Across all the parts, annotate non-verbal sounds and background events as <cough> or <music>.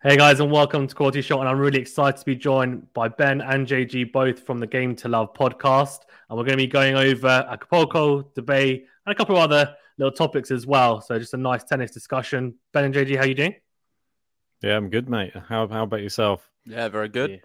Hey guys, and welcome to Quality Shot. And I'm really excited to be joined by Ben and JG, both from the Game to Love podcast. And we're going to be going over Acapulco, Dubai, and a couple of other little topics as well. So just a nice tennis discussion. Ben and JG, how you doing? Yeah, I'm good, mate. How how about yourself? Yeah, very good. Yeah.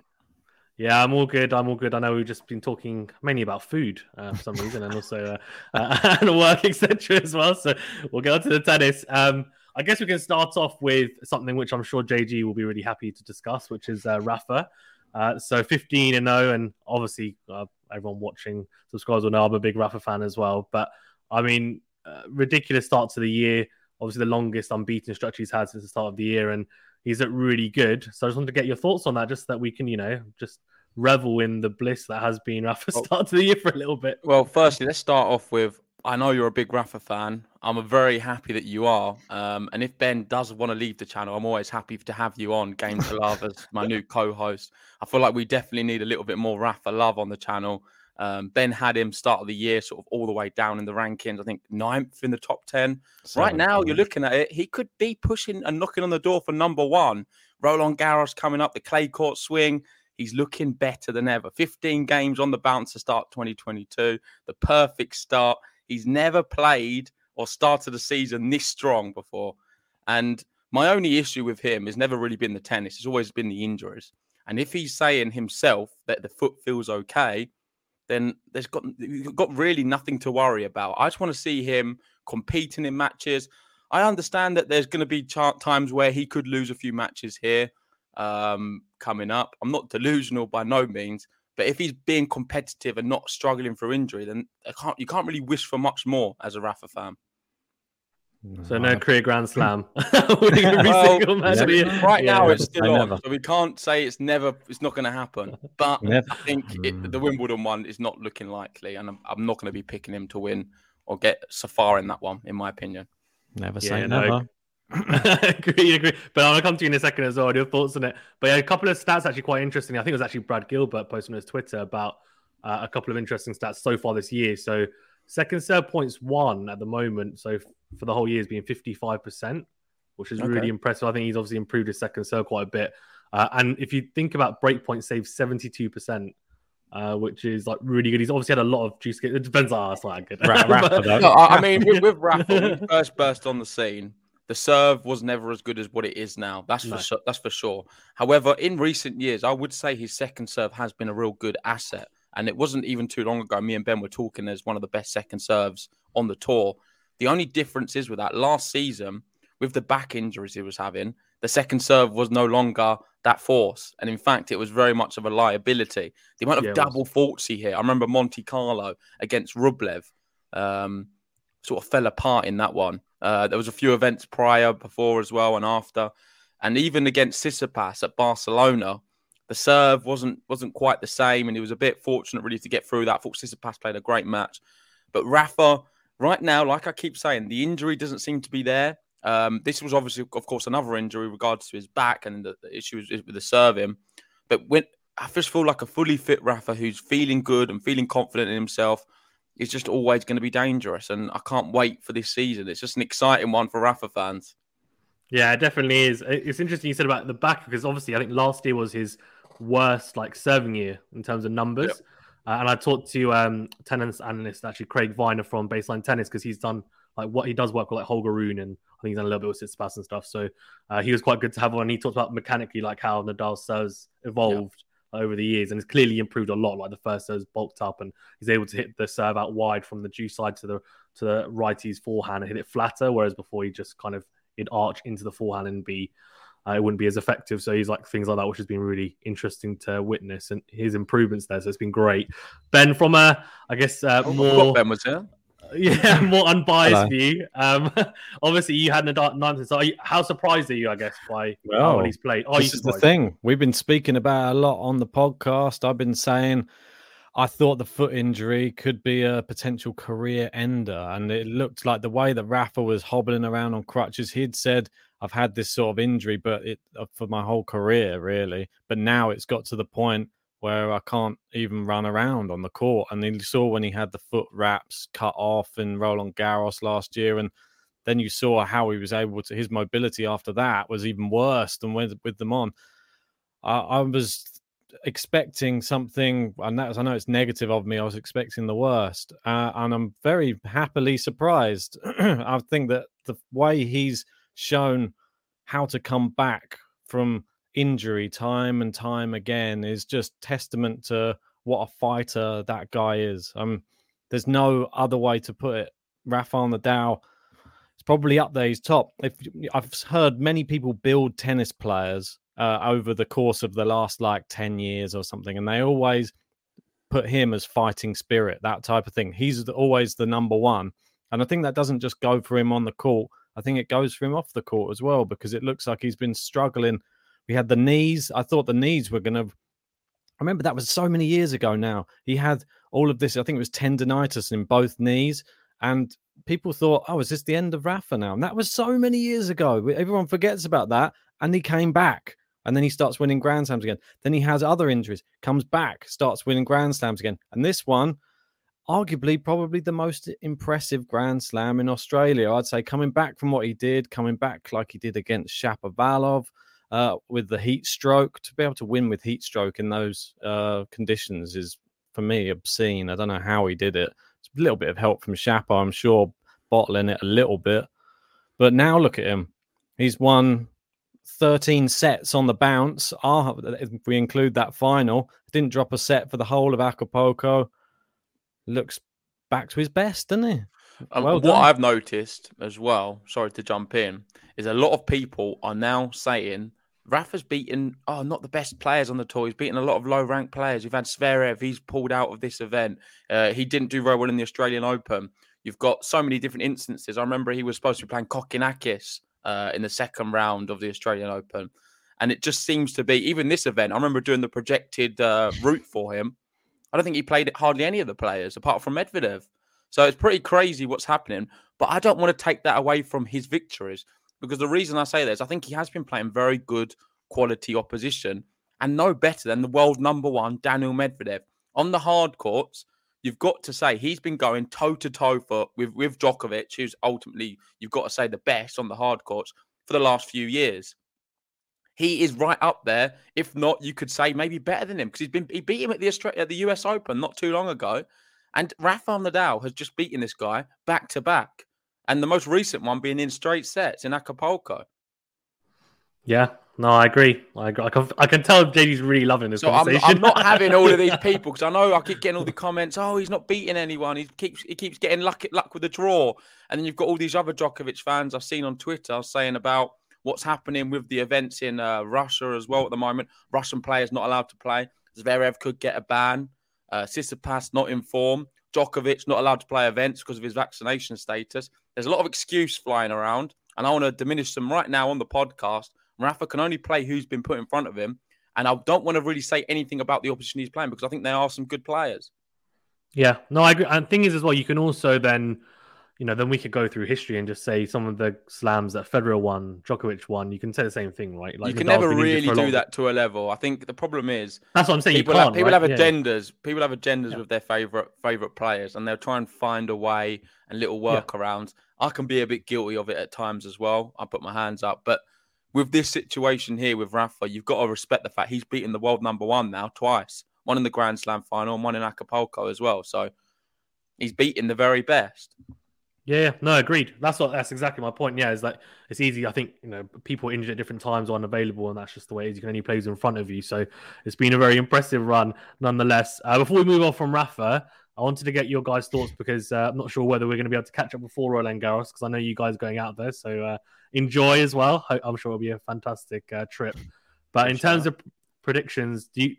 Yeah, I'm all good. I'm all good. I know we've just been talking mainly about food uh, for some reason, and also uh, uh, <laughs> and work, etc. as well. So we'll get on to the tennis. Um, I guess we can start off with something which I'm sure JG will be really happy to discuss, which is uh, Rafa. Uh, so 15 and 0, and obviously uh, everyone watching subscribers will know I'm a big Rafa fan as well. But I mean, uh, ridiculous start to the year. Obviously, the longest unbeaten stretch he's had since the start of the year, and he's at really good. So I just wanted to get your thoughts on that, just so that we can, you know, just revel in the bliss that has been Rafa's start to the year for a little bit. Well, firstly, let's start off with I know you're a big Rafa fan. I'm very happy that you are. Um, and if Ben does want to leave the channel, I'm always happy to have you on Game <laughs> to Love as my new co-host. I feel like we definitely need a little bit more Rafa love on the channel. Um, ben had him start of the year sort of all the way down in the rankings. I think ninth in the top ten. right now, you're looking at it. He could be pushing and knocking on the door for number one. Roland Garros coming up, the clay court swing. He's looking better than ever. 15 games on the bounce to start 2022. The perfect start. He's never played or started a season this strong before. And my only issue with him has never really been the tennis, it's always been the injuries. And if he's saying himself that the foot feels okay, then there's got got really nothing to worry about. I just want to see him competing in matches. I understand that there's going to be times where he could lose a few matches here um, coming up. I'm not delusional by no means, but if he's being competitive and not struggling for injury, then I can't, you can't really wish for much more as a Rafa fan. So no career Grand <laughs> Slam. <laughs> well, yeah. Right now it's still on, so we can't say it's never, it's not going to happen. <laughs> But never. I think it, mm. the Wimbledon one is not looking likely, and I'm, I'm not going to be picking him to win or get so far in that one, in my opinion. Never say yeah, never. No, <laughs> agree, agree. But I'll come to you in a second as well. Your thoughts on it. But yeah, a couple of stats actually quite interesting. I think it was actually Brad Gilbert posting on his Twitter about uh, a couple of interesting stats so far this year. So second serve points one at the moment. So for the whole year has been fifty five percent, which is okay. really impressive. I think he's obviously improved his second serve quite a bit. Uh, and if you think about breakpoint save seventy two percent. Uh, which is like really good. He's obviously had a lot of juice. It depends on oh, it's not good. Rafa, no, I mean, with, with <laughs> Rafa, when he first burst on the scene, the serve was never as good as what it is now. That's no. for sure. That's for sure. However, in recent years, I would say his second serve has been a real good asset. And it wasn't even too long ago. Me and Ben were talking as one of the best second serves on the tour. The only difference is with that last season, with the back injuries he was having, the second serve was no longer that force. And in fact, it was very much of a liability. The amount of yeah, double faults he hit. I remember Monte Carlo against Rublev um, sort of fell apart in that one. Uh, there was a few events prior, before as well, and after, and even against Tsitsipas at Barcelona, the serve wasn't wasn't quite the same, and he was a bit fortunate really to get through that. I thought Tsitsipas played a great match, but Rafa, right now, like I keep saying, the injury doesn't seem to be there. Um, this was obviously, of course, another injury regards to his back and the, the issues with the serving. But when I just feel like a fully fit Rafa who's feeling good and feeling confident in himself, is just always going to be dangerous. And I can't wait for this season. It's just an exciting one for Rafa fans. Yeah, it definitely is. It's interesting you said about the back because obviously I think last year was his worst like serving year in terms of numbers. Yep. Uh, and I talked to um, tennis analyst actually Craig Viner from Baseline Tennis because he's done like what he does work with like Holger Rune and I think he's done a little bit with Tsitsipas and stuff. So uh, he was quite good to have on. He talked about mechanically like how Nadal serves evolved over the years, and it's clearly improved a lot. Like the first serve's bulked up, and he's able to hit the serve out wide from the due side to the to the righty's forehand and hit it flatter, whereas before he just kind of he'd arch into the forehand and be uh, it wouldn't be as effective. So he's like things like that, which has been really interesting to witness, and his improvements there. So it's been great. Ben, from a I guess uh, oh, more Ben was here. <laughs> yeah, <laughs> more unbiased Hello. view. Um, <laughs> obviously, you had Nadal nine. So, you, how surprised are you? I guess by well, how he's played. Are this is the thing we've been speaking about a lot on the podcast. I've been saying I thought the foot injury could be a potential career ender, and it looked like the way that Rafa was hobbling around on crutches. He'd said, "I've had this sort of injury, but it uh, for my whole career, really." But now it's got to the point where I can't even run around on the court. And then you saw when he had the foot wraps cut off in Roland Garros last year, and then you saw how he was able to his mobility after that was even worse than with with them on. I, I was expecting something, and that was, I know it's negative of me. I was expecting the worst, uh, and I'm very happily surprised. <clears throat> I think that the way he's shown how to come back from injury time and time again is just testament to what a fighter that guy is. Um, there's no other way to put it. Rafael Nadal is probably up there. He's top. If, I've heard many people build tennis players uh, over the course of the last like 10 years or something, and they always put him as fighting spirit, that type of thing. He's always the number one. And I think that doesn't just go for him on the court. I think it goes for him off the court as well because it looks like he's been struggling. We had the knees. I thought the knees were going to. I remember that was so many years ago now. He had all of this, I think it was tendonitis in both knees. And people thought, oh, is this the end of Rafa now? And that was so many years ago. Everyone forgets about that. And he came back and then he starts winning Grand Slams again. Then he has other injuries, comes back, starts winning Grand Slams again. And this one, arguably, probably the most impressive Grand Slam in Australia. I'd say coming back from what he did, coming back like he did against Shapovalov. Uh, with the heat stroke, to be able to win with heat stroke in those uh, conditions is, for me, obscene. I don't know how he did it. It's a little bit of help from Shapo, I'm sure, bottling it a little bit. But now look at him. He's won 13 sets on the bounce. Ah, if we include that final, didn't drop a set for the whole of Acapulco. Looks back to his best, doesn't he? Um, well what I've noticed as well, sorry to jump in, is a lot of people are now saying Rafa's beaten, oh, not the best players on the tour. He's beaten a lot of low ranked players. You've had Zverev, he's pulled out of this event. Uh, he didn't do very well in the Australian Open. You've got so many different instances. I remember he was supposed to be playing Kokkinakis uh, in the second round of the Australian Open. And it just seems to be, even this event, I remember doing the projected uh, route for him. I don't think he played hardly any of the players apart from Medvedev. So it's pretty crazy what's happening. But I don't want to take that away from his victories because the reason I say this, I think he has been playing very good quality opposition and no better than the world number one, Daniel Medvedev. On the hard courts, you've got to say he's been going toe to toe for with with Djokovic, who's ultimately you've got to say the best on the hard courts for the last few years. He is right up there. If not, you could say maybe better than him because he's been he beat him at the Australia, at the US Open not too long ago, and Rafael Nadal has just beaten this guy back to back, and the most recent one being in straight sets in Acapulco. Yeah, no, I agree. I agree. I can, I can tell JD's really loving this so conversation. I'm, I'm not having all of these <laughs> people because I know I keep getting all the comments. Oh, he's not beating anyone. He keeps he keeps getting luck luck with the draw. And then you've got all these other Djokovic fans I've seen on Twitter saying about what's happening with the events in uh, Russia as well at the moment. Russian players not allowed to play. Zverev could get a ban. Uh, Tsitsipas not in form. Djokovic not allowed to play events because of his vaccination status. There's a lot of excuse flying around, and I want to diminish them right now on the podcast Rafa can only play who's been put in front of him. And I don't want to really say anything about the opposition he's playing because I think there are some good players. Yeah, no, I agree. And the thing is, as well, you can also then, you know, then we could go through history and just say some of the slams that Federer won, Djokovic won. You can say the same thing, right? Like you can never really do that to a level. I think the problem is that's what I'm saying. People, have, people right? have agendas. Yeah. People have agendas yeah. with their favorite favorite players, and they'll try and find a way and little workarounds. Yeah. I can be a bit guilty of it at times as well. I put my hands up, but with this situation here with Rafa, you've got to respect the fact he's beaten the world number one now twice, one in the Grand Slam final and one in Acapulco as well. So he's beaten the very best. Yeah, no, agreed. That's what that's exactly my point. Yeah, is like it's easy. I think you know people injured at different times are unavailable, and that's just the way it is. You can only play in front of you. So it's been a very impressive run, nonetheless. Uh, before we move on from Rafa, I wanted to get your guys' thoughts because uh, I'm not sure whether we're going to be able to catch up before Roland Garros because I know you guys going out there. So uh, enjoy as well. I'm sure it'll be a fantastic uh, trip. But in terms of predictions, do you,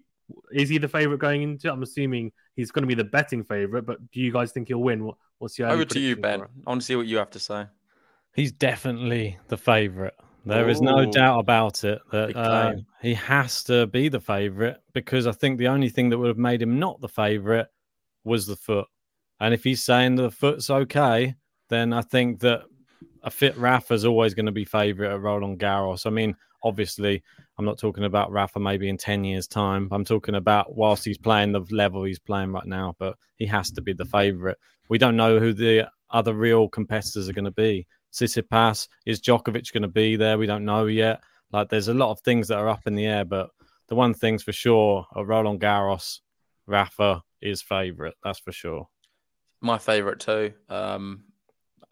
is he the favorite going into? I'm assuming he's going to be the betting favorite, but do you guys think he'll win? What's your over to you, Ben? I want to see what you have to say. He's definitely the favorite. There Ooh. is no doubt about it that uh, he has to be the favorite because I think the only thing that would have made him not the favorite was the foot. And if he's saying the foot's okay, then I think that a fit Rafa is always going to be favourite at Roland Garros. I mean, obviously, I'm not talking about Rafa maybe in 10 years' time. I'm talking about whilst he's playing the level he's playing right now, but he has to be the favourite. We don't know who the other real competitors are going to be. Tsitsipas. Is Djokovic going to be there? We don't know yet. Like, there's a lot of things that are up in the air, but the one thing's for sure: Roland Garros, Rafa is favourite. That's for sure. My favourite too. Um,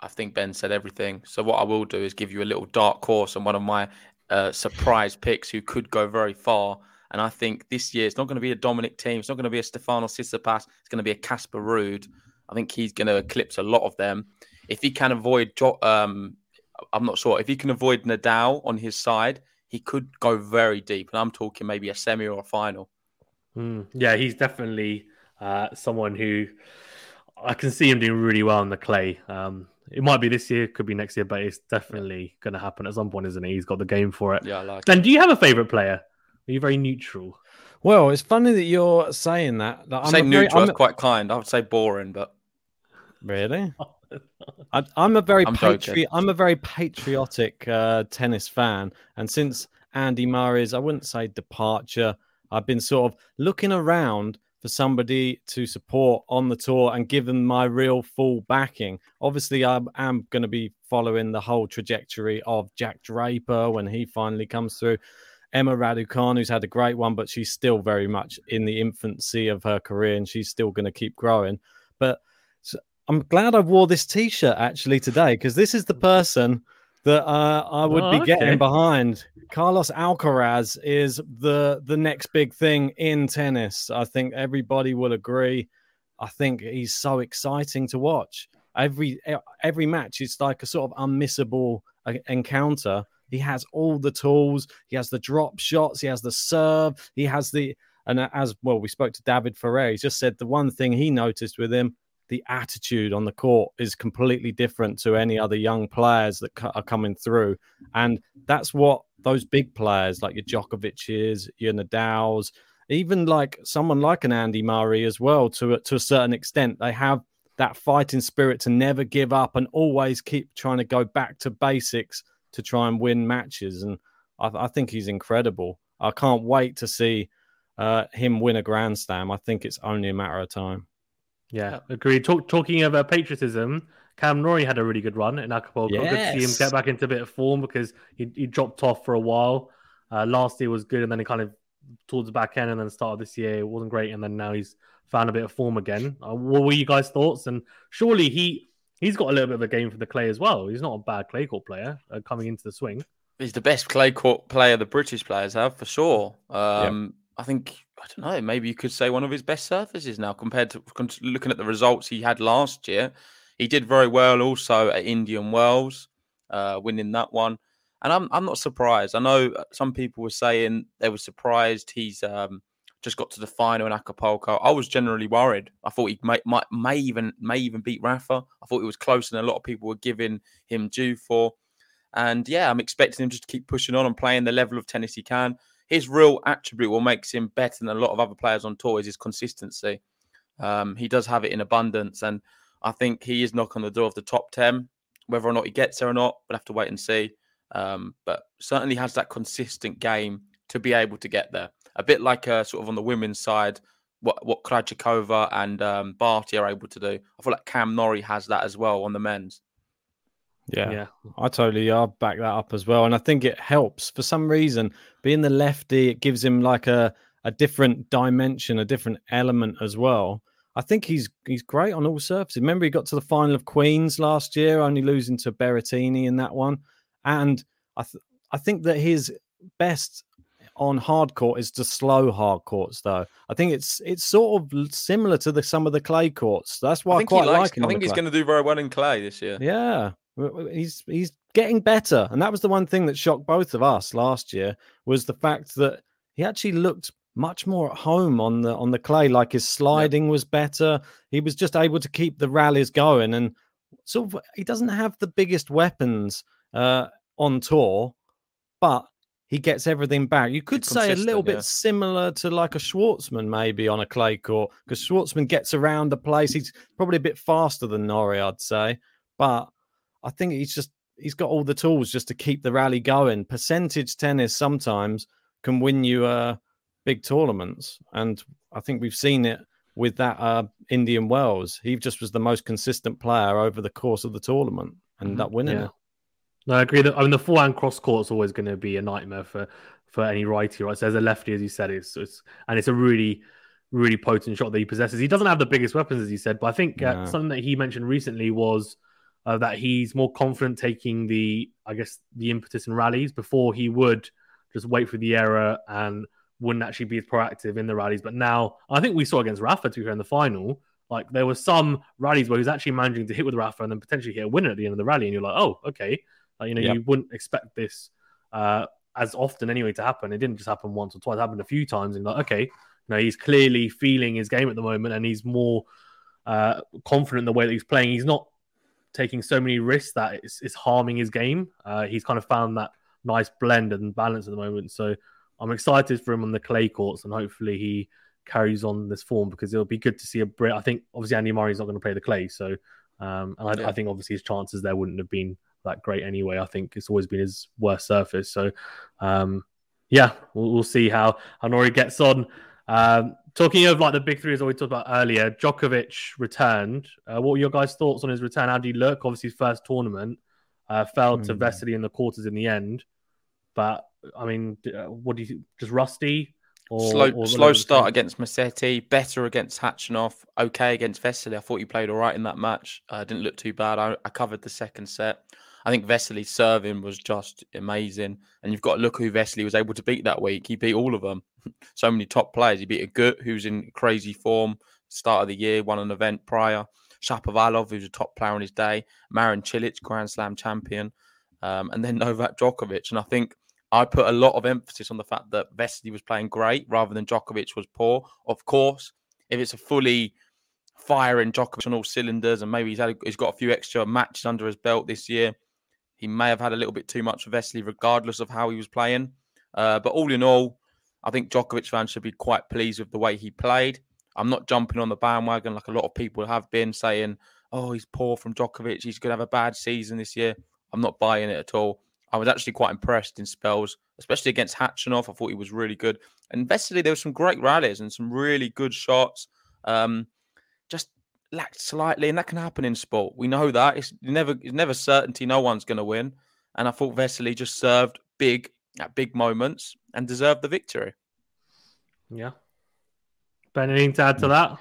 I think Ben said everything. So what I will do is give you a little dark horse and one of my uh, surprise picks who could go very far. And I think this year it's not going to be a Dominic Thiem. It's not going to be a Stefano Tsitsipas. It's going to be a Casper Ruud. I think he's going to eclipse a lot of them. If he can avoid, um, I'm not sure. If he can avoid Nadal on his side, he could go very deep. And I'm talking maybe a semi or a final. Mm, yeah, he's definitely uh, someone who I can see him doing really well on the clay. Um, it might be this year, could be next year, but it's definitely going to happen at some point, isn't it? He's got the game for it. Yeah, I like. Then, it. do you have a favorite player? Are you very neutral? Well, it's funny that you're saying that. Like, say neutral very, quite kind. I would say boring, but really, <laughs> I, am a very I'm, patri- I'm a very patriotic uh, tennis fan, and since Andy Murray's, I wouldn't say departure, I've been sort of looking around for somebody to support on the tour and give them my real full backing. Obviously, I am going to be following the whole trajectory of Jack Draper when he finally comes through. Emma Raducanu, who's had a great one, but she's still very much in the infancy of her career and she's still going to keep growing. But I'm glad I wore this t shirt actually today because this is the person that uh, I would oh, be getting behind. Carlos Alcaraz is the the next big thing in tennis. I think everybody will agree. I think he's so exciting to watch. Every every match is like a sort of unmissable uh, encounter. He has all the tools. He has the drop shots. He has the serve. He has the and as well. We spoke to David Ferrer. He just said the one thing he noticed with him the attitude on the court is completely different to any other young players that are coming through. And that's what those big players like your Djokovic's, your Nadal's, even like someone like an Andy Murray as well, to, to a certain extent, they have that fighting spirit to never give up and always keep trying to go back to basics to try and win matches. And I, I think he's incredible. I can't wait to see uh, him win a Grand Slam. I think it's only a matter of time. Yeah, agreed. Talk, talking of uh, patriotism, Cam Norrie had a really good run in Acapulco. Yes. Good to see him get back into a bit of form because he, he dropped off for a while. Uh, last year was good, and then he kind of towards the back end, and then the start of this year it wasn't great, and then now he's found a bit of form again. Uh, what were you guys' thoughts? And surely he he's got a little bit of a game for the clay as well. He's not a bad clay court player uh, coming into the swing. He's the best clay court player the British players have for sure. Um, I think I don't know. Maybe you could say one of his best surfaces now compared to looking at the results he had last year. He did very well also at Indian Wells, uh, winning that one. And I'm I'm not surprised. I know uh, some people were saying they were surprised he's um, just got to the final in Acapulco. I was generally worried. I thought he might, might may even may even beat Rafa. I thought it was close, and a lot of people were giving him due for. And yeah, I'm expecting him just to keep pushing on and playing the level of tennis he can his real attribute, what makes him better than a lot of other players on tour, is his consistency. Um, he does have it in abundance, and I think he is knocking the door of the top ten. Whether or not he gets there or not, we'll have to wait and see. Um, but certainly has that consistent game to be able to get there. A bit like uh, sort of on the women's side, what what Krejcikova and um, Barty are able to do. I feel like Cam Norrie has that as well on the men's. Yeah, yeah, I totally I'll back that up as well. And I think it helps for some reason. Being the lefty, it gives him like a, a different dimension, a different element as well. I think he's he's great on all surfaces. Remember, he got to the final of Queens last year, only losing to Berrettini in that one. And I th- I think that his best on hard court is the slow hard courts, though. I think it's it's sort of similar to the some of the clay courts. That's why I, I quite likes, like him. I think he's going to do very well in clay this year. Yeah, He's he's getting better, and that was the one thing that shocked both of us last year was the fact that he actually looked much more at home on the on the clay. Like his sliding was better. He was just able to keep the rallies going, and sort of he doesn't have the biggest weapons uh, on tour, but he gets everything back. You could say a little bit yeah. similar to like a Schwartzman maybe on a clay court because Schwartzman gets around the place. He's probably a bit faster than Norrie, I'd say, but I think he's just he's got all the tools just to keep the rally going. Percentage tennis sometimes can win you uh, big tournaments, and I think we've seen it with that uh, Indian Wells. He just was the most consistent player over the course of the tournament and mm-hmm. up winning yeah. it. No, I agree. That I mean, the forehand cross court is always going to be a nightmare for for any righty. Right, so as a lefty, as you said, it's, it's and it's a really really potent shot that he possesses. He doesn't have the biggest weapons, as you said, but I think uh, something that he mentioned recently was uh, that he's more confident taking the, I guess, the impetus in rallies before he would just wait for the error and wouldn't actually be as proactive in the rallies. But now, I think we saw against Rafa to be in the final, like there were some rallies where he was actually managing to hit with Rafa and then potentially hit a winner at the end of the rally, and you're like, oh, okay, like, you know, yep. you wouldn't expect this uh, as often anyway to happen. It didn't just happen once or twice; it happened a few times, and like, okay, you know, he's clearly feeling his game at the moment, and he's more uh, confident in the way that he's playing. He's not taking so many risks that it's, it's harming his game. Uh, he's kind of found that nice blend and balance at the moment. So I'm excited for him on the clay courts, and hopefully he carries on this form because it'll be good to see a Brit. I think obviously Andy Murray's not going to play the clay, so um, and I, yeah. I, think obviously his chances there wouldn't have been that great anyway. I think it's always been his worst surface. So um, yeah, we'll, we'll, see how how Norrie gets on. Um, talking of like the big three, as we talked about earlier, Djokovic returned. Uh, what were your guys' thoughts on his return? How did he look? Obviously, his first tournament uh, fell mm. to hmm. Vesely in the quarters in the end. But I mean, uh, what do you just rusty? Or, slow, or slow start against Musetti, better against Khachanov, okay against Vesely. I thought he played all right in that match. Uh, didn't look too bad. I, I covered the second set. I think Vesely's serving was just amazing. And you've got to look who Vesely was able to beat that week. He beat all of them. <laughs> so many top players. He beat a Agut, who's in crazy form, start of the year, won an event prior. Shapovalov, who's a top player on his day. Marin Cilic, Grand Slam champion. Um, and then <laughs> Novak Djokovic. And I think I put a lot of emphasis on the fact that Vesely was playing great rather than Djokovic was poor. Of course, if it's a fully firing Djokovic on all cylinders and maybe he's, had, he's got a few extra matches under his belt this year, he may have had a little bit too much of Vesely, regardless of how he was playing. Uh, but all in all, I think Djokovic fans should be quite pleased with the way he played. I'm not jumping on the bandwagon like a lot of people have been saying, oh, he's poor from Djokovic. He's going to have a bad season this year. I'm not buying it at all. I was actually quite impressed in spells, especially against Khachanov. I thought he was really good. And Vesely, there were some great rallies and some really good shots. Um, lacked slightly, and that can happen in sport. We know that it's never it's never certainty. No one's going to win, and I thought Vesely just served big at big moments and deserved the victory. Yeah. Ben, anything to add to that?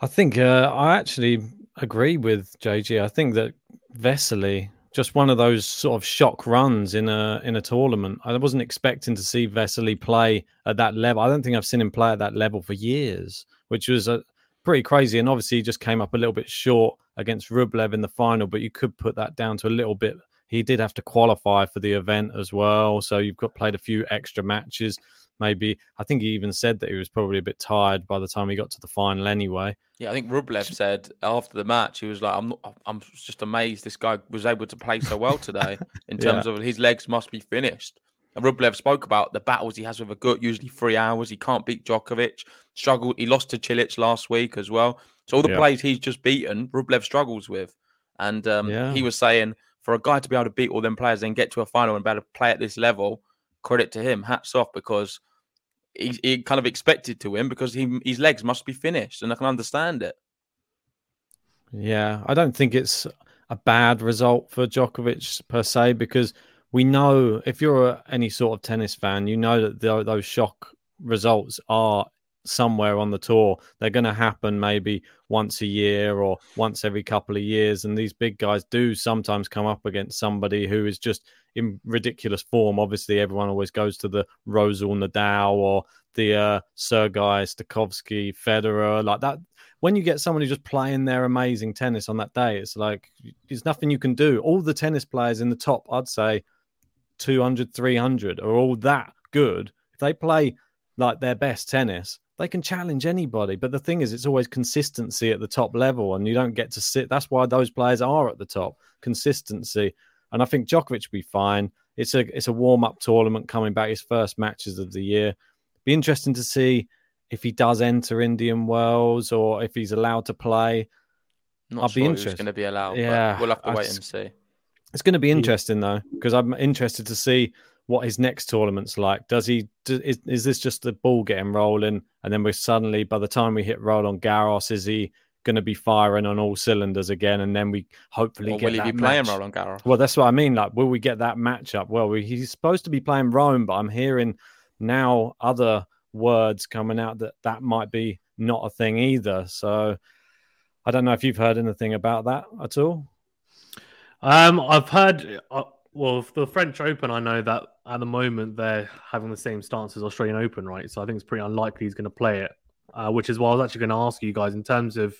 I think uh, I actually agree with JG. I think that Vesely just one of those sort of shock runs in a in a tournament. I wasn't expecting to see Vesely play at that level. I don't think I've seen him play at that level for years, which was a pretty crazy. And obviously, he just came up a little bit short against Rublev in the final, but you could put that down to a little bit. He did have to qualify for the event as well, so you've got played a few extra matches. Maybe I think he even said that he was probably a bit tired by the time he got to the final anyway. Yeah, I think Rublev said after the match he was like, "I'm not, I'm just amazed this guy was able to play so well today <laughs> in terms yeah. of his legs must be finished." And Rublev spoke about the battles he has with Agut, usually three hours. He can't beat Djokovic. Struggled. He lost to Cilic last week as well. So all the yeah. plays he's just beaten, Rublev struggles with. And um, yeah. he was saying for a guy to be able to beat all them players and get to a final and be able to play at this level, credit to him. Hats off because he, he kind of expected to win because he, his legs must be finished, and I can understand it. Yeah, I don't think it's a bad result for Djokovic per se because we know if you're any sort of tennis fan, you know that the, those shock results are somewhere on the tour. They're going to happen maybe once a year or once every couple of years. And these big guys do sometimes come up against somebody who is just in ridiculous form. Obviously, everyone always goes to the Rosol Nadal or the uh, Sergei Stakhovsky Federer like that. When you get someone who's just playing their amazing tennis on that day, it's like there's nothing you can do. All the tennis players in the top, I'd say, 200, 300 are all that good. If they play like their best tennis, they can challenge anybody. But the thing is, it's always consistency at the top level, and you don't get to sit. That's why those players are at the top. Consistency, and I think Djokovic will be fine. It's a it's a warm up tournament coming back. His first matches of the year. Be interesting to see if he does enter Indian Wells or if he's allowed to play. Not I'll sure be interested. going to be allowed. Yeah, we'll have to wait and see. It's going to be interesting though, because I'm interested to see what his next tournament's like. Does he? Is, is this just the ball getting rolling, and then we're suddenly by the time we hit Roland Garros, is he going to be firing on all cylinders again, and then we hopefully or get will he that be playing match. Roland Garros? Well, that's what I mean. Like, will we get that matchup? Well, we, he's supposed to be playing Rome, but I'm hearing now other words coming out that that might be not a thing either. So I don't know if you've heard anything about that at all. Um, I've heard. Uh, well, the French Open, I know that at the moment they're having the same stance as Australian Open, right? So I think it's pretty unlikely he's going to play it. Uh, which is why I was actually going to ask you guys in terms of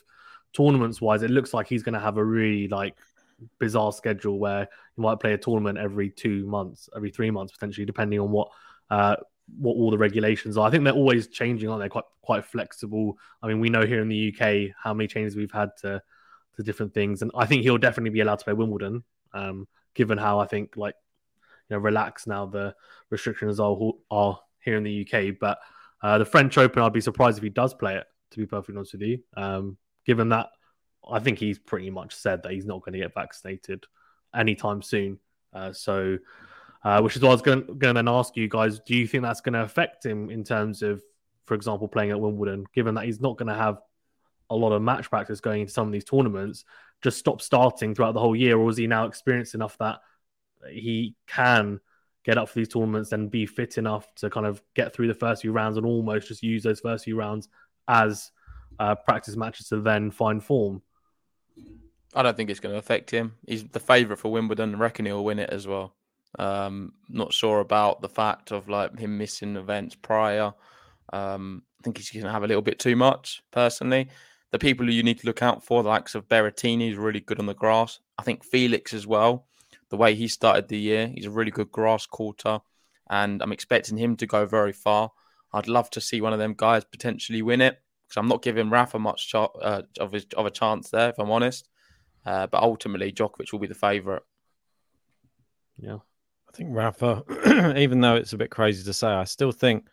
tournaments wise, it looks like he's going to have a really like bizarre schedule where he might play a tournament every two months, every three months potentially, depending on what uh, what all the regulations are. I think they're always changing, aren't they? Quite quite flexible. I mean, we know here in the UK how many changes we've had to to different things, and I think he'll definitely be allowed to play Wimbledon, um, given how I think like you know relaxed now the restrictions are are here in the UK. But uh, the French Open, I'd be surprised if he does play it. To be perfectly honest with you, um, given that I think he's pretty much said that he's not going to get vaccinated anytime soon. Uh, so, uh, which is what I was going to then ask you guys: Do you think that's going to affect him in terms of, for example, playing at Wimbledon? Given that he's not going to have a lot of match practice going into some of these tournaments, just stop starting throughout the whole year, or is he now experienced enough that he can get up for these tournaments and be fit enough to kind of get through the first few rounds and almost just use those first few rounds as uh, practice matches to then find form. I don't think it's going to affect him. He's the favourite for Wimbledon. I reckon he'll win it as well. Um, not sure about the fact of like him missing events prior. Um, I think he's going to have a little bit too much personally. The people who you need to look out for, the likes of Berrettini, is really good on the grass. I think Felix as well. The way he started the year, he's a really good grass quarter, and I'm expecting him to go very far. I'd love to see one of them guys potentially win it because I'm not giving Rafa much ch- uh, of, his, of a chance there, if I'm honest. Uh, but ultimately, Djokovic will be the favourite. Yeah. I think Rafa, <clears throat> even though it's a bit crazy to say, I still think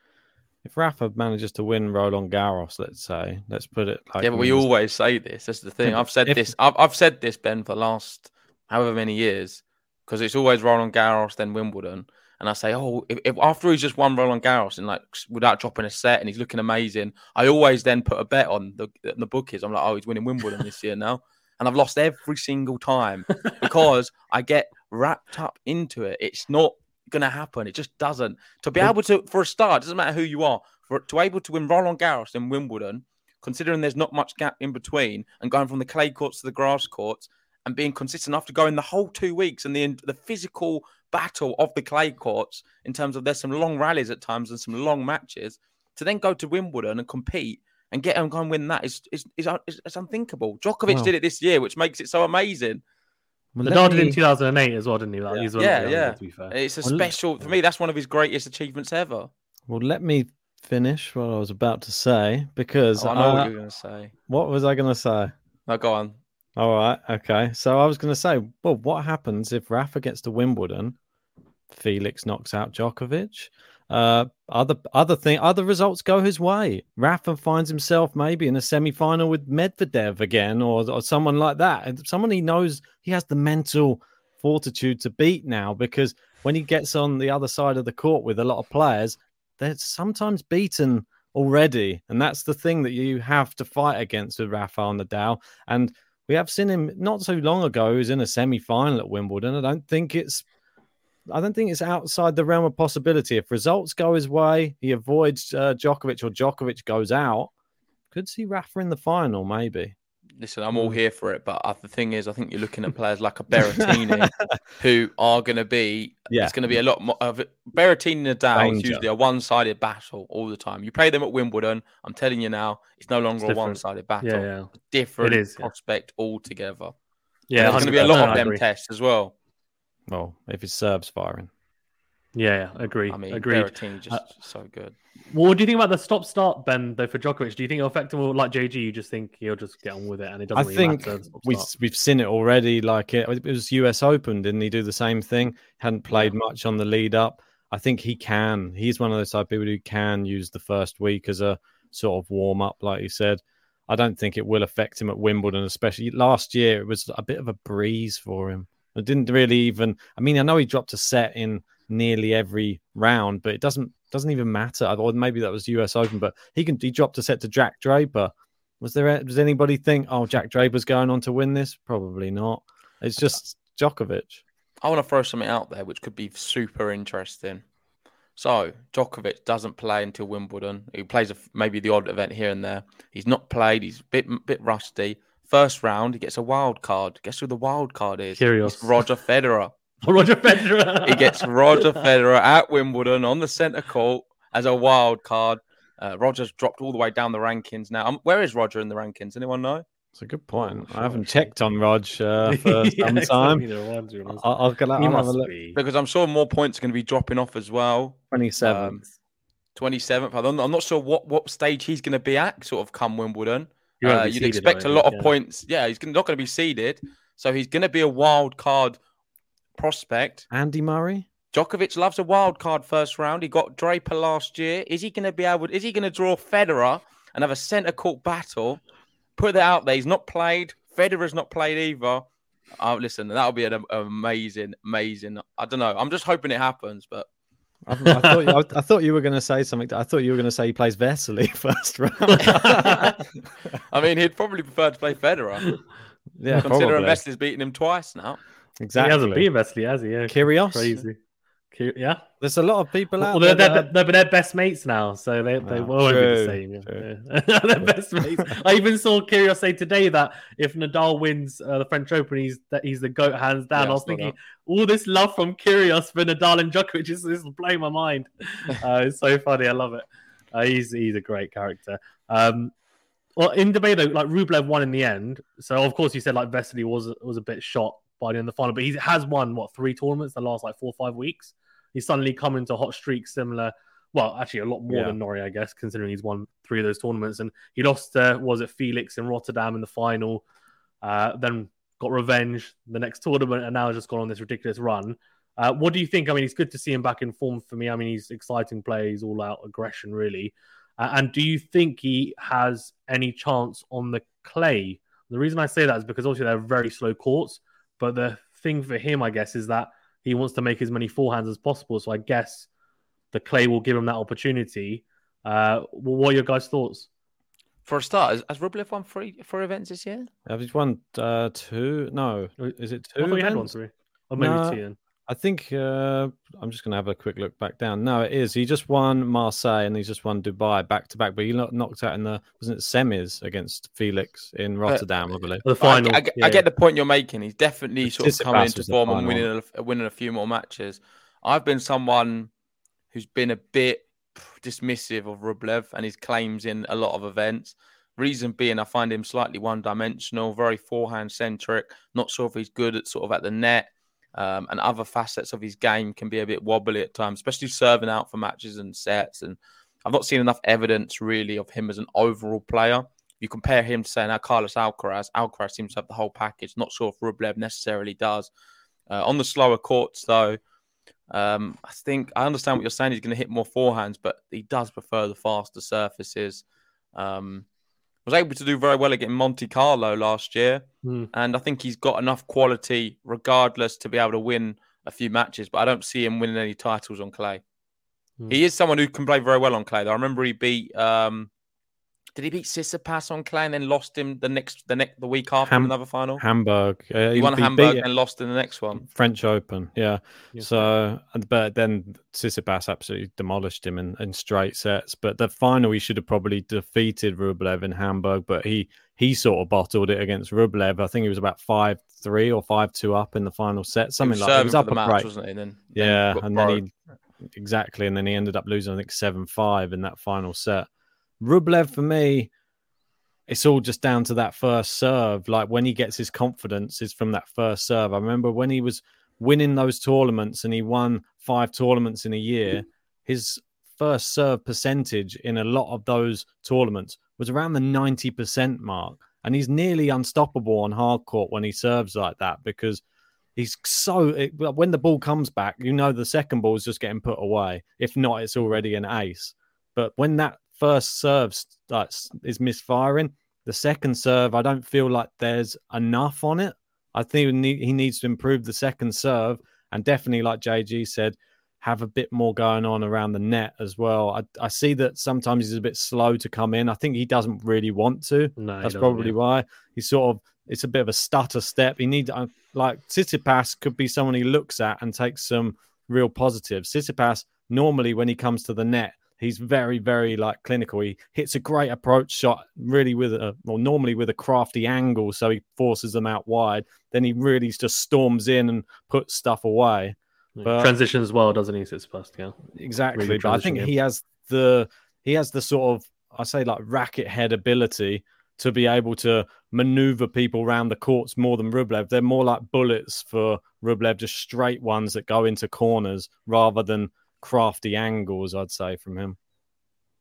if Rafa manages to win Roland Garros, let's say, let's put it like yeah, but we always say this. That's the thing. <laughs> I've said if, this. I've, I've said this, Ben, for the last however many years, because it's always Roland Garros, then Wimbledon. And I say, oh, if, if, after he's just won Roland Garros and like without dropping a set and he's looking amazing, I always then put a bet on the the bookies. I'm like, oh, he's winning Wimbledon this year now, and I've lost every single time <laughs> because I get wrapped up into it. It's not going to happen. It just doesn't. To be able to, for a start, doesn't matter who you are, for to able to win Roland Garros and Wimbledon, considering there's not much gap in between, and going from the clay courts to the grass courts, and being consistent enough to go in the whole two weeks and the the physical battle of the clay courts in terms of there's some long rallies at times and some long matches to then go to Wimbledon and compete and get and go and win that is is is, is, is unthinkable. Djokovic Wow. did it this year, which makes it so amazing. Well, Nadal let did it me- in 2008 as well, didn't he? Like, Yeah. he's one Yeah, of the yeah. To be fair. It's a Well, special for me. That's one of his greatest achievements ever. Well, let me finish what I was about to say because Oh, I know uh, what you're going to say. what was I going to say? No, go on. All right, okay. So I was going to say, well, what happens if Rafa gets to Wimbledon? Felix knocks out Djokovic. Uh, other other thing, other results go his way. Rafa finds himself maybe in a semi-final with Medvedev again, or or someone like that. And someone he knows he has the mental fortitude to beat now because when he gets on the other side of the court with a lot of players, they're sometimes beaten already, and that's the thing that you have to fight against with Rafa Nadal. And we have seen him not so long ago. He was in a semi-final at Wimbledon. I don't think it's, I don't think it's outside the realm of possibility. If results go his way, he avoids uh, Djokovic, or Djokovic goes out. Could see Rafa in the final, maybe. Listen, I'm all here for it, but uh, the thing is, I think you're looking at players like a <laughs> Berrettini who are going to be. Yeah. It's going to be a lot more of it. Berrettini and Nadal is usually a one-sided battle all the time. You play them at Wimbledon. I'm telling you now, it's no longer a one-sided battle. Yeah, yeah. Different It is, yeah. prospect altogether. Yeah, there's going to be a 100%, lot of them agree. tests as well. Well, if his serves firing. Yeah, yeah, agree. I mean, Agreed. Berrettini just Uh, so good. Well, what do you think about the stop start, Ben, though, for Djokovic? Do you think it'll affect him or like JG? You just think he'll just get on with it and it doesn't I really think matter? we've we've seen it already. Like it, it was U.S. Open, didn't he do the same thing? Hadn't played much on the lead up. I think he can. He's one of those type of people who can use the first week as a sort of warm up, like you said. I don't think it will affect him at Wimbledon, especially last year. It was a bit of a breeze for him. It didn't really even. I mean, I know he dropped a set in nearly every round, but it doesn't doesn't even matter. Or maybe that was U.S. Open, but he can he dropped a set to Jack Draper Was there? Does anybody think, oh, Jack Draper's going on to win this? Probably not. It's just Djokovic. I want to throw something out there which could be super interesting. So Djokovic doesn't play until Wimbledon. He plays a, maybe the odd event here and there. He's not played. He's a bit bit rusty. First round, he gets a wild card. Guess who the wild card is? Kyrgios. It's Roger Federer. <laughs> Roger Federer. he gets Roger Federer at Wimbledon on the centre court as a wild card. Uh, Roger's dropped all the way down the rankings now. Um, where is Roger in the rankings? Anyone know? It's a good point. I haven't checked on Rog uh, <laughs> for Yeah, some exactly, time. neither one, to be honest. I'll, I'll, get, I'll He have a look. be. Because I'm sure more points are going to be dropping off as well. 27th. Um, 27th. I'm not sure what, what stage he's going to be at, sort of come Wimbledon. Uh, you'd seeded, expect a lot of yeah. points. Yeah, he's not going to be seeded. So he's going to be a wild card prospect. Andy Murray? Djokovic loves a wild card first round. He got Draper last year. Is he going to be able? Is he going to draw Federer and have a centre court battle? Put that out there. He's not played. Federer's not played either. Oh, listen, that'll be an am- amazing, amazing. I don't know. I'm just hoping it happens, but I, I, thought, you- I, I thought you were going to say something. I thought you were going to say he plays Vesely <laughs> first round. <laughs> I mean, he'd probably prefer to play Federer, yeah, considering probably. Vesely's beaten him twice now. Exactly. He hasn't beaten Vesely, has he? Yeah. Kyrgios? Crazy. Yeah. There's a lot of people out Well, there. they're, that they're, they're, but they're best mates now, so they, they Oh, won't be the same. yeah. Yeah. <laughs> they're best mates. I even saw Kyrgios say today that if Nadal wins uh, the French Open, he's that he's the goat hands down. Yeah, I was thinking all this love from Kyrgios for Nadal and Djokovic is, is blowing my mind. <laughs> Uh, it's so funny. I love it. Uh, he's he's a great character. Um, well, in Dubai though, like Rublev won in the end. So of course you said like Vesely was was a bit shot by the end of the final, but he has won what three tournaments the last like four or five weeks. He's suddenly come into hot streak similar. Well, actually, a lot more Yeah. than Norrie, I guess, considering he's won three of those tournaments. And he lost, uh, was it Felix in Rotterdam in the final, uh, then got revenge the next tournament, and now has just gone on this ridiculous run. Uh, what do you think? I mean, it's good to see him back in form for me. I mean, he's exciting play, he's all out aggression, really. Uh, and do you think he has any chance on the clay? The reason I say that is because obviously they're very slow courts, but the thing for him, I guess, is that he wants to make as many forehands as possible. So I guess the clay will give him that opportunity. Uh, what are your guys' thoughts? For a start, has, has Rublev won three four events this year? Have you won uh, two? No, is it two? I thought you had one events? three, or maybe No. two. Then. I think uh, I'm just going to have a quick look back down. No, it is. He just won Marseille and he's just won Dubai back to back, but he not knocked out in the wasn't it semis against Felix in Rotterdam, I believe. The But I- final. I, get- yeah. I get the point you're making. He's definitely sort of coming into form and winning a, winning a few more matches. I've been someone who's been a bit dismissive of Rublev and his claims in a lot of events. Reason being, I find him slightly one-dimensional, very forehand centric. Not sure if he's good at sort of at the net, um, and other facets of his game can be a bit wobbly at times, especially serving out for matches and sets. And I've not seen enough evidence really of him as an overall player. You compare him to say now Carlos Alcaraz. Alcaraz seems to have the whole package. Not sure if Rublev necessarily does. Uh, on the slower courts, though, um, I think I understand what you're saying. He's going to hit more forehands, but he does prefer the faster surfaces. Um, was able to do very well against Monte Carlo last year, Hmm. and I think he's got enough quality, regardless, to be able to win a few matches. But I don't see him winning any titles on clay. Hmm. He is someone who can play very well on clay. Though I remember he beat. Um, did he beat Tsitsipas on clay and then lost him the next the next the week after Ham- another final? Hamburg. Uh, he won he Hamburg beat and lost in the next one. French Open. Yeah. Yeah. So, but then Tsitsipas absolutely demolished him in, in straight sets. But the final, he should have probably defeated Rublev in Hamburg, but he he sort of bottled it against Rublev. I think he was about five three or five two up in the final set, something he like that. He serving was up the a match, break. wasn't he? Then Yeah, got and then he exactly, and then he ended up losing, I think, seven five in that final set. Rublev for me, it's all just down to that first serve. Like when he gets his confidence, is from that first serve. I remember when he was winning those tournaments and he won five tournaments in a year, his first serve percentage in a lot of those tournaments was around the 90% mark. And he's nearly unstoppable on hard court when he serves like that because he's so it, when the ball comes back, you know the second ball is just getting put away. If not, it's already an ace. But when that first serve starts, is misfiring, the second serve, I don't feel like there's enough on it. I think he needs to improve the second serve, and definitely, like JG said, have a bit more going on around the net as well. I, I see that sometimes he's a bit slow to come in. I think he doesn't really want to. No, That's probably yeah. why he's sort of. It's a bit of a stutter step. He needs uh, like Tsitsipas could be someone he looks at and takes some real positives. Tsitsipas normally when he comes to the net, he's very very like clinical. He hits a great approach shot, really with a well normally with a crafty angle, so he forces them out wide. Then he really just storms in and puts stuff away. But, transition as well, doesn't he? Tsitsipas, yeah, exactly. Really but I think he has the he has the sort of I say like racket head ability to be able to maneuver people around the courts more than Rublev. They're more like bullets for Rublev, just straight ones that go into corners rather than crafty angles. I'd say from him.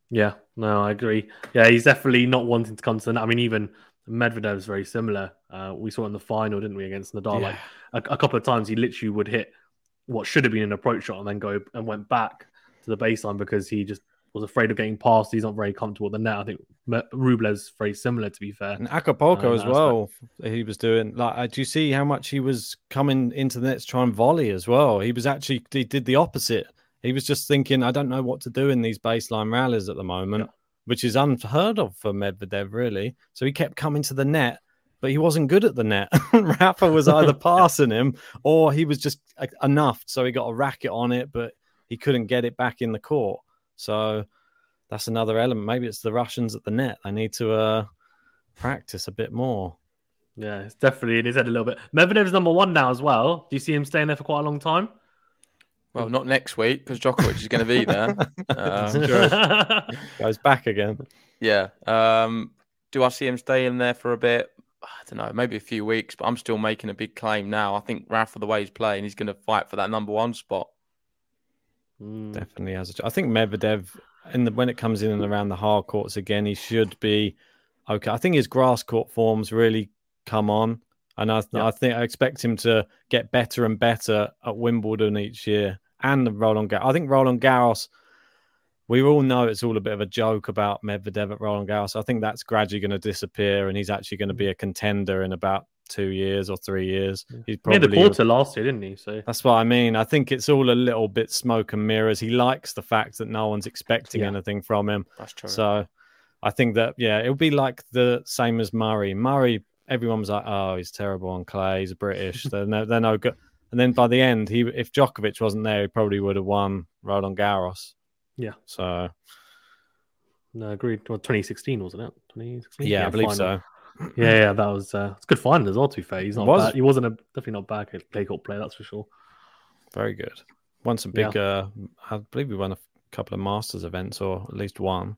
Yeah, no, I agree. Yeah, he's definitely not wanting to come to the. I mean, even Medvedev's very similar. Uh, we saw in the final, didn't we, against Nadal? Yeah. Like a, a, couple of times, he literally would hit what should have been an approach shot and then go and went back to the baseline because he just was afraid of getting past. He's not very comfortable with the net. I think Rublev's very similar, to be fair. And Acapulco uh, as well. He was doing like, uh, do you see how much he was coming into the net to try and volley as well? He was actually he did the opposite. He was just thinking, I don't know what to do in these baseline rallies at the moment, yeah. which is unheard of for Medvedev, really. So he kept coming to the net but he wasn't good at the net. <laughs> Rafa was <laughs> either passing him or he was just enough. So he got a racket on it, but he couldn't get it back in the court. So that's another element. Maybe it's the Russians at the net. They need to uh, practice a bit more. Yeah, it's definitely in his head a little bit. Medvedev's number one now as well. Do you see him staying there for quite a long time? Well, not next week because Djokovic is going to be there. <laughs> Um, Goes <laughs> back again. Yeah. Um, do I see him staying there for a bit? I don't know, maybe a few weeks, but I'm still making a big claim now. I think Rafa, the way he's playing, he's going to fight for that number one spot. Mm. Definitely has. A, I think Medvedev, in the, when it comes in and around the hard courts again, he should be okay. I think his grass court forms really come on, and I, yeah. I think I expect him to get better and better at Wimbledon each year and the Roland Garros. I think Roland Garros we all know it's all a bit of a joke about Medvedev at Roland Garros. I think that's gradually going to disappear, and he's actually going to be a contender in about two years or three years. He's probably he the quarter last year, didn't he? So that's what I mean. I think it's all a little bit smoke and mirrors. He likes the fact that no one's expecting yeah. anything from him. That's true. So I think that yeah, it'll be like the same as Murray. Murray, everyone was like, oh, he's terrible on clay. He's British. <laughs> they're no, they're no good. And then by the end, he if Djokovic wasn't there, he probably would have won Roland Garros. Yeah. So. No, agreed. Well, 2016 wasn't it? 2016. Yeah, yeah I believe final. so. yeah, yeah, that was uh, it's good final as well. To be fair, he's not was. bad. He wasn't a definitely not bad clay court player, that's for sure. Very good. Won some big. Yeah. Uh, I believe we won a couple of Masters events, or at least one.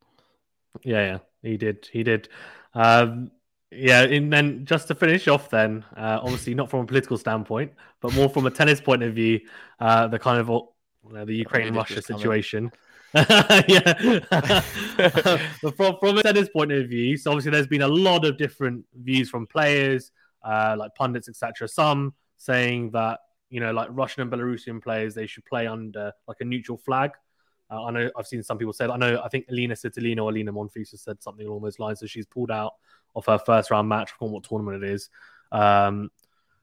Yeah, yeah, he did. He did. Um, yeah, and then just to finish off, then uh, obviously not from a political standpoint, but more from a tennis point of view, uh, the kind of the Ukraine Russia situation. <laughs> yeah, <laughs> but from from a tennis point of view, so obviously there's been a lot of different views from players, uh, like pundits, etc. Some saying that you know, like Russian and Belarusian players, they should play under like a neutral flag. Uh, I know I've seen some people say that. I know I think Elina Svitolina or Elina Monfils said something along those lines. So she's pulled out of her first round match. from what tournament it is. Um,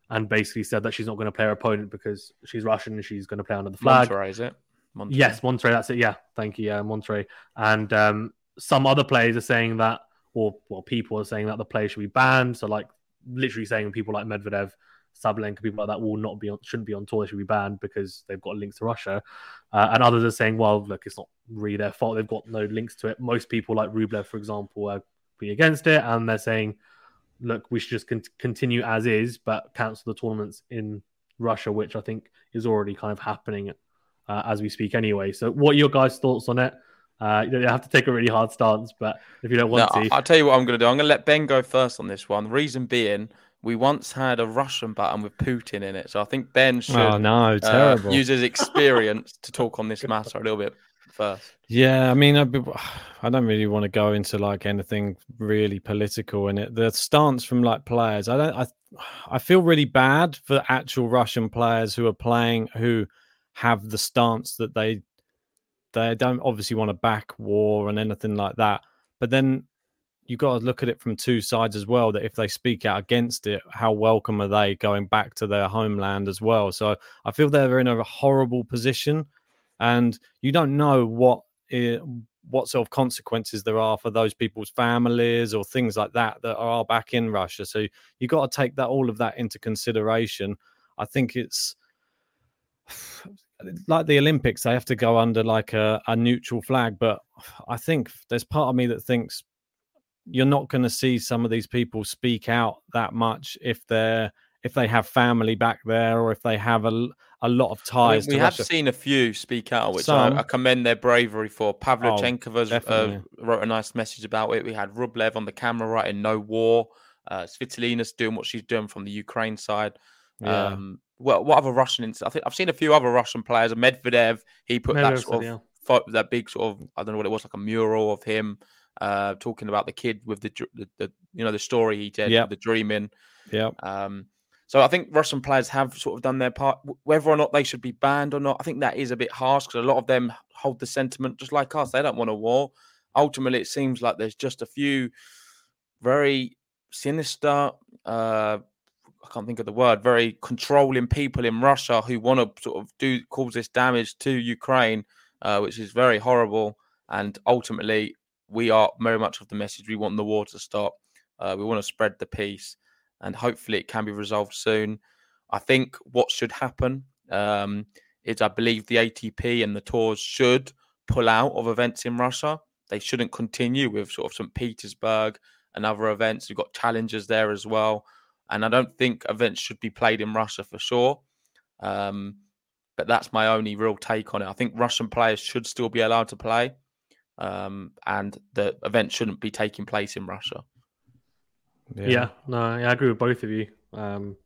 and basically said that she's not going to play her opponent because she's Russian and she's going to play under the flag. Monterrey, is it? Monterrey. Yes, Monterrey. That's it. Yeah, thank you. Yeah, Monterrey. And um, some other players are saying that, or well, people are saying that the player should be banned. So, like, literally saying people like Medvedev, Sabalenka, people like that will not be on, shouldn't be on tour. They should be banned because they've got links to Russia. Uh, and others are saying, well, look, it's not really their fault. They've got no links to it. Most people, like Rublev, for example, are be against it, and they're saying look, we should just con- continue as is, but cancel the tournaments in Russia, which I think is already kind of happening uh, as we speak anyway. So, what are your guys' thoughts on it? Uh, you don't have to take a really hard stance, but if you don't want no, to, I'll tell you what I'm going to do. I'm going to let Ben go first on this one. The reason being, we once had a Russian button with Putin in it, so I think Ben should oh, no, terrible. Uh, use his experience to talk on this matter a little bit first. Yeah, I mean, I'd be, <sighs> I don't really want to go into like anything really political in it. The stance from like players, I don't, I, <sighs> I feel really bad for actual Russian players who are playing who have the stance that they, they don't obviously want to back war and anything like that. But then you got to look at it from two sides as well. That if they speak out against it, how welcome are they going back to their homeland as well? So I feel they're in a horrible position and you don't know what it, what sort of consequences there are for those people's families or things like that that are back in Russia. So you got to take that all of that into consideration. I think it's <sighs> like the Olympics; they have to go under like a, a neutral flag. But I think there's part of me that thinks you're not going to see some of these people speak out that much if they're if they have family back there or if they have a, a lot of ties. I mean, we have Russia. seen a few speak out, which I, I, commend their bravery for. Pavlyuchenkova oh, uh, wrote a nice message about it. We had Rublev on the camera writing "No war." Uh, Svitolina's doing what she's doing from the Ukraine side. Yeah. Um, well, what other Russian? I think I've seen a few other Russian players. Medvedev, he put Medvedev that sort of yeah. that big sort of I don't know what it was like a mural of him uh, talking about the kid with the, the, the you know the story he did, yep. the dreaming. Yeah. Um, so I think Russian players have sort of done their part. Whether or not they should be banned or not, I think that is a bit harsh because a lot of them hold the sentiment just like us. They don't want a war. Ultimately, it seems like there's just a few very sinister. Uh, I can't think of the word. Very controlling people in Russia who want to sort of do cause this damage to Ukraine, uh, which is very horrible. And ultimately, we are very much of the message we want the war to stop. Uh, we want to spread the peace, and hopefully it can be resolved soon. I think what should happen um, is I believe the ATP and the tours should pull out of events in Russia. They shouldn't continue with sort of St. Petersburg and other events. We've got challenges there as well. And I don't think events should be played in Russia for sure. Um, but that's my only real take on it. I think Russian players should still be allowed to play um, and the event shouldn't be taking place in Russia. Yeah, yeah no, yeah, I agree with both of you. Um,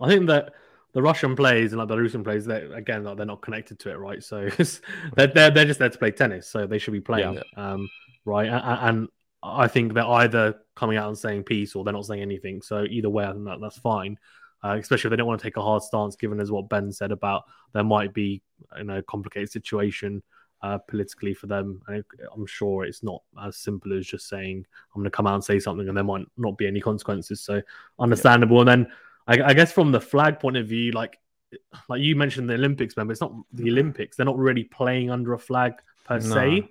I think that the Russian plays and like Belarusian plays, they again like, they're not connected to it, right? So <laughs> they're, they're they're just there to play tennis, so they should be playing yeah. it, um, right? And, and, I think they're either coming out and saying peace or they're not saying anything. So either way, I think that, that's fine. Uh, especially if they don't want to take a hard stance, given as what Ben said about there might be you know a complicated situation uh, politically for them. I, am sure it's not as simple as just saying I'm going to come out and say something, and there might not be any consequences. So understandable. Yeah. And then I, I, guess from the flag point of view, like like you mentioned the Olympics, member, it's not the Olympics. They're not really playing under a flag per no. se.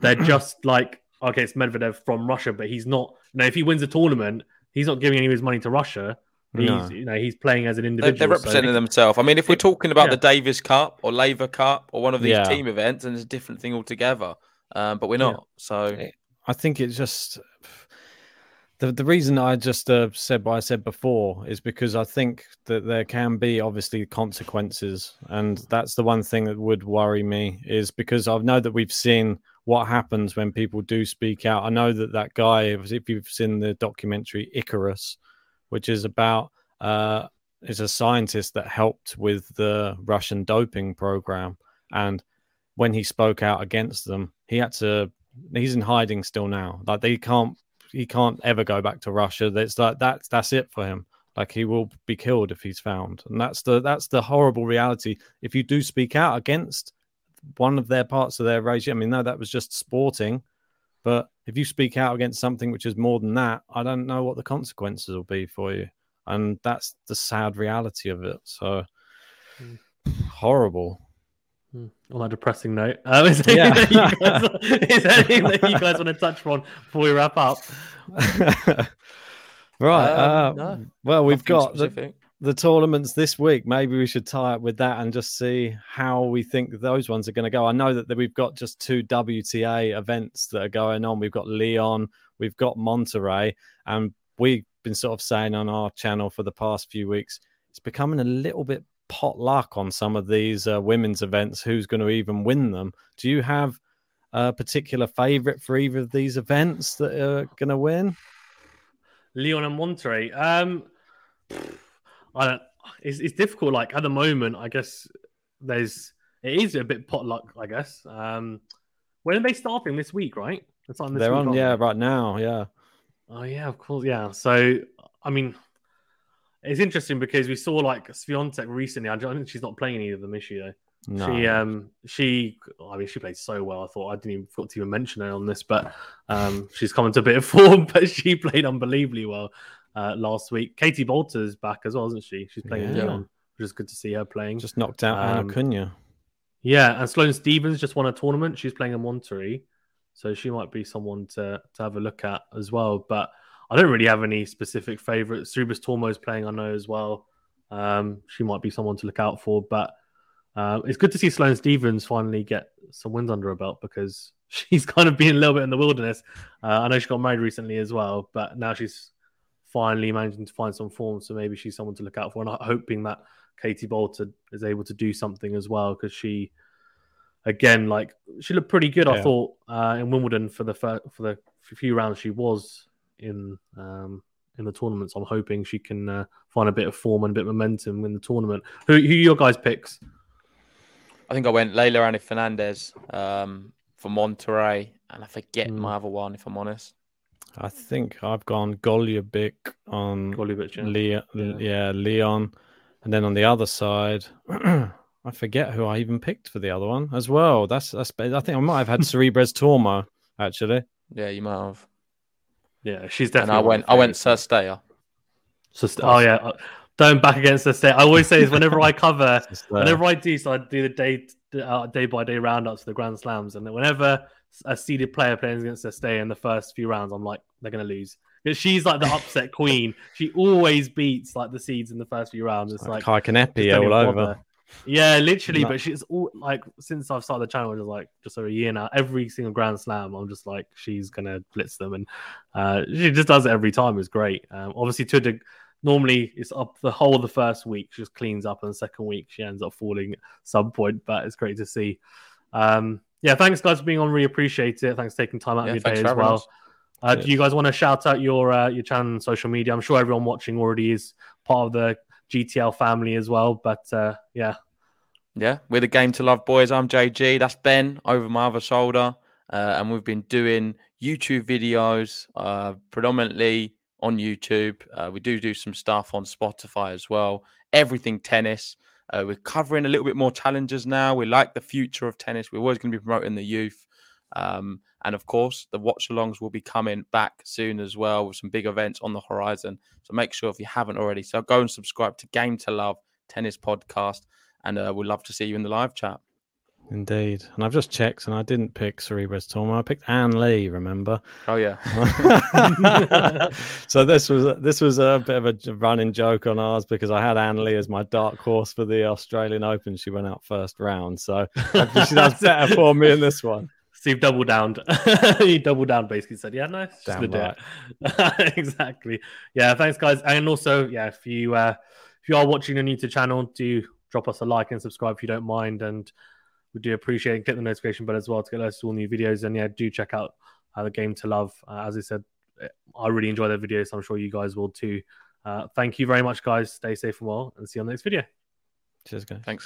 They're just like okay, it's Medvedev from Russia, but he's not. You know, if he wins a tournament, he's not giving any of his money to Russia. He's no. you know he's playing as an individual. They're, representing so themselves. I mean, if we're talking about yeah. the Davis Cup or Laver Cup or one of these yeah. team events, and it's a different thing altogether. Um, but we're not. Yeah. So I think it's just the the reason I just uh, said what I said before is because I think that there can be obviously consequences, and that's the one thing that would worry me is because I know that we've seen what happens when people do speak out. I know that that guy, if you've seen the documentary Icarus which is about uh, is a scientist that helped with the Russian doping program, and when he spoke out against them, he had to. He's in hiding still now. Like they can't. He can't ever go back to Russia. That's like that's that's it for him. Like he will be killed if he's found, and that's the that's the horrible reality. If you do speak out against one of their parts of their regime, I mean, no, that was just sporting but if you speak out against something which is more than that, I don't know what the consequences will be for you. And that's the sad reality of it. So mm. horrible. Mm. On that depressing note, um, <laughs> is, there yeah. guys, <laughs> is there anything that you guys want to touch on before we wrap up? <laughs> right. Um, uh, no, well, we've got the, the tournaments this week. Maybe we should tie up with that and just see how we think those ones are going to go. I know that we've got just two WTA events that are going on. We've got Lyon, we've got Monterrey, and we've been sort of saying on our channel for the past few weeks it's becoming a little bit potluck on some of these uh, women's events. Who's going to even win them? Do you have a particular favorite for either of these events that are going to win? Lyon and Monterrey. Um, I don't. It's, it's difficult. Like at the moment, I guess there's it is a bit potluck. I guess. Um, when are they starting this week? Right? It's on. They're on. Yeah, right now. Yeah. Oh yeah, of course. Yeah. So I mean, it's interesting because we saw like Swiatek recently. I don't think she's not playing any of them, is she? Though. No. She um she I mean she played so well. I thought I didn't even forgot to even mention her on this, but um she's come into a bit of <laughs> form, but she played unbelievably well uh, last week. Katie Boulter's back as well, isn't she? She's playing yeah. Lyon, which is good to see her playing. Just knocked out um, Ana Konjuh. Yeah, and Sloane Stevens just won a tournament. She's playing in Monterrey, so she might be someone to to have a look at as well. But I don't really have any specific favorites. Sorribes Tormo's playing, I know as well. Um, she might be someone to look out for. But uh, it's good to see Sloane Stevens finally get some wins under her belt because <laughs> she's kind of been a little bit in the wilderness. Uh, I know she got married recently as well, but now she's finally managing to find some form. So maybe she's someone to look out for. And I'm hoping that Katie Boulter is able to do something as well because she, again, like she looked pretty good. Yeah. I thought uh, in Wimbledon for the for the few rounds she was in um, in the tournament. So I'm hoping she can uh, find a bit of form and a bit of momentum in the tournament. Who who your guys picks? I think I went Leylah Annie Fernandez um, for Monterrey, and I forget mm. my other one if I'm honest. I think I've gone Golubic on Golubic, yeah. Lyon, yeah. yeah, Lyon, and then on the other side, <clears throat> I forget who I even picked for the other one as well. That's that's. I think I might have had Sorribes <laughs> Tormo actually. Yeah, you might have. Yeah, she's definitely. And I went. I went Cirstea. Cirstea. Oh yeah, uh, don't back against Cirstea. I always say is whenever I cover, <laughs> whenever I do, so I do the day uh, day by day roundups for the Grand Slams, and whenever a seeded player playing against Cirstea in the first few rounds, I'm like, they're going to lose. Because she's like the <laughs> upset queen. She always beats like the seeds in the first few rounds. It's like, like Kanepi all over. Yeah, literally. But she's all like since I've started the channel, just like just over a year now. Every single Grand Slam, I'm just like she's gonna blitz them, and uh, she just does it every time. It's great. Um, obviously, to the normally it's up the whole of the first week, she just cleans up, and the second week she ends up falling some point. But it's great to see. Um, yeah, thanks guys for being on. Really appreciate it. Thanks for taking time out yeah, of your day as well. Uh, do you guys want to shout out your uh, your channel and social media? I'm sure everyone watching already is part of the GTL family as well. But uh, yeah, yeah, we're the Game to Love boys. I'm JG. That's Ben over my other shoulder, uh, and we've been doing YouTube videos uh, predominantly on YouTube. Uh, we do do some stuff on Spotify as well. Everything tennis. Uh, we're covering a little bit more challenges now. We like the future of tennis. We're always going to be promoting the youth. Um, and of course, the watch alongs will be coming back soon as well with some big events on the horizon. So make sure if you haven't already, so go and subscribe to Game to Love Tennis Podcast. And uh, we'd love to see you in the live chat. Indeed. And I've just checked and I didn't pick Sorribes Tormo. I picked Ann Li, remember? Oh yeah. <laughs> so this was this was a bit of a running joke on ours because I had Ann Li as my dark horse for the Australian Open. She went out first round. So she does better for me in this one. Steve double downed. <laughs> he double down basically said, Yeah, no, Damn right. <laughs> exactly. Yeah, thanks guys. And also, yeah, if you uh if you are watching a new to channel, do drop us a like and subscribe if you don't mind and we do appreciate it. Click the notification bell as well to get us all new videos. And yeah, do check out uh, the game to love. Uh, as I said, I really enjoy their videos. So I'm sure you guys will too. Uh, thank you very much, guys. Stay safe and well, and see you on the next video. Cheers, guys. Thanks.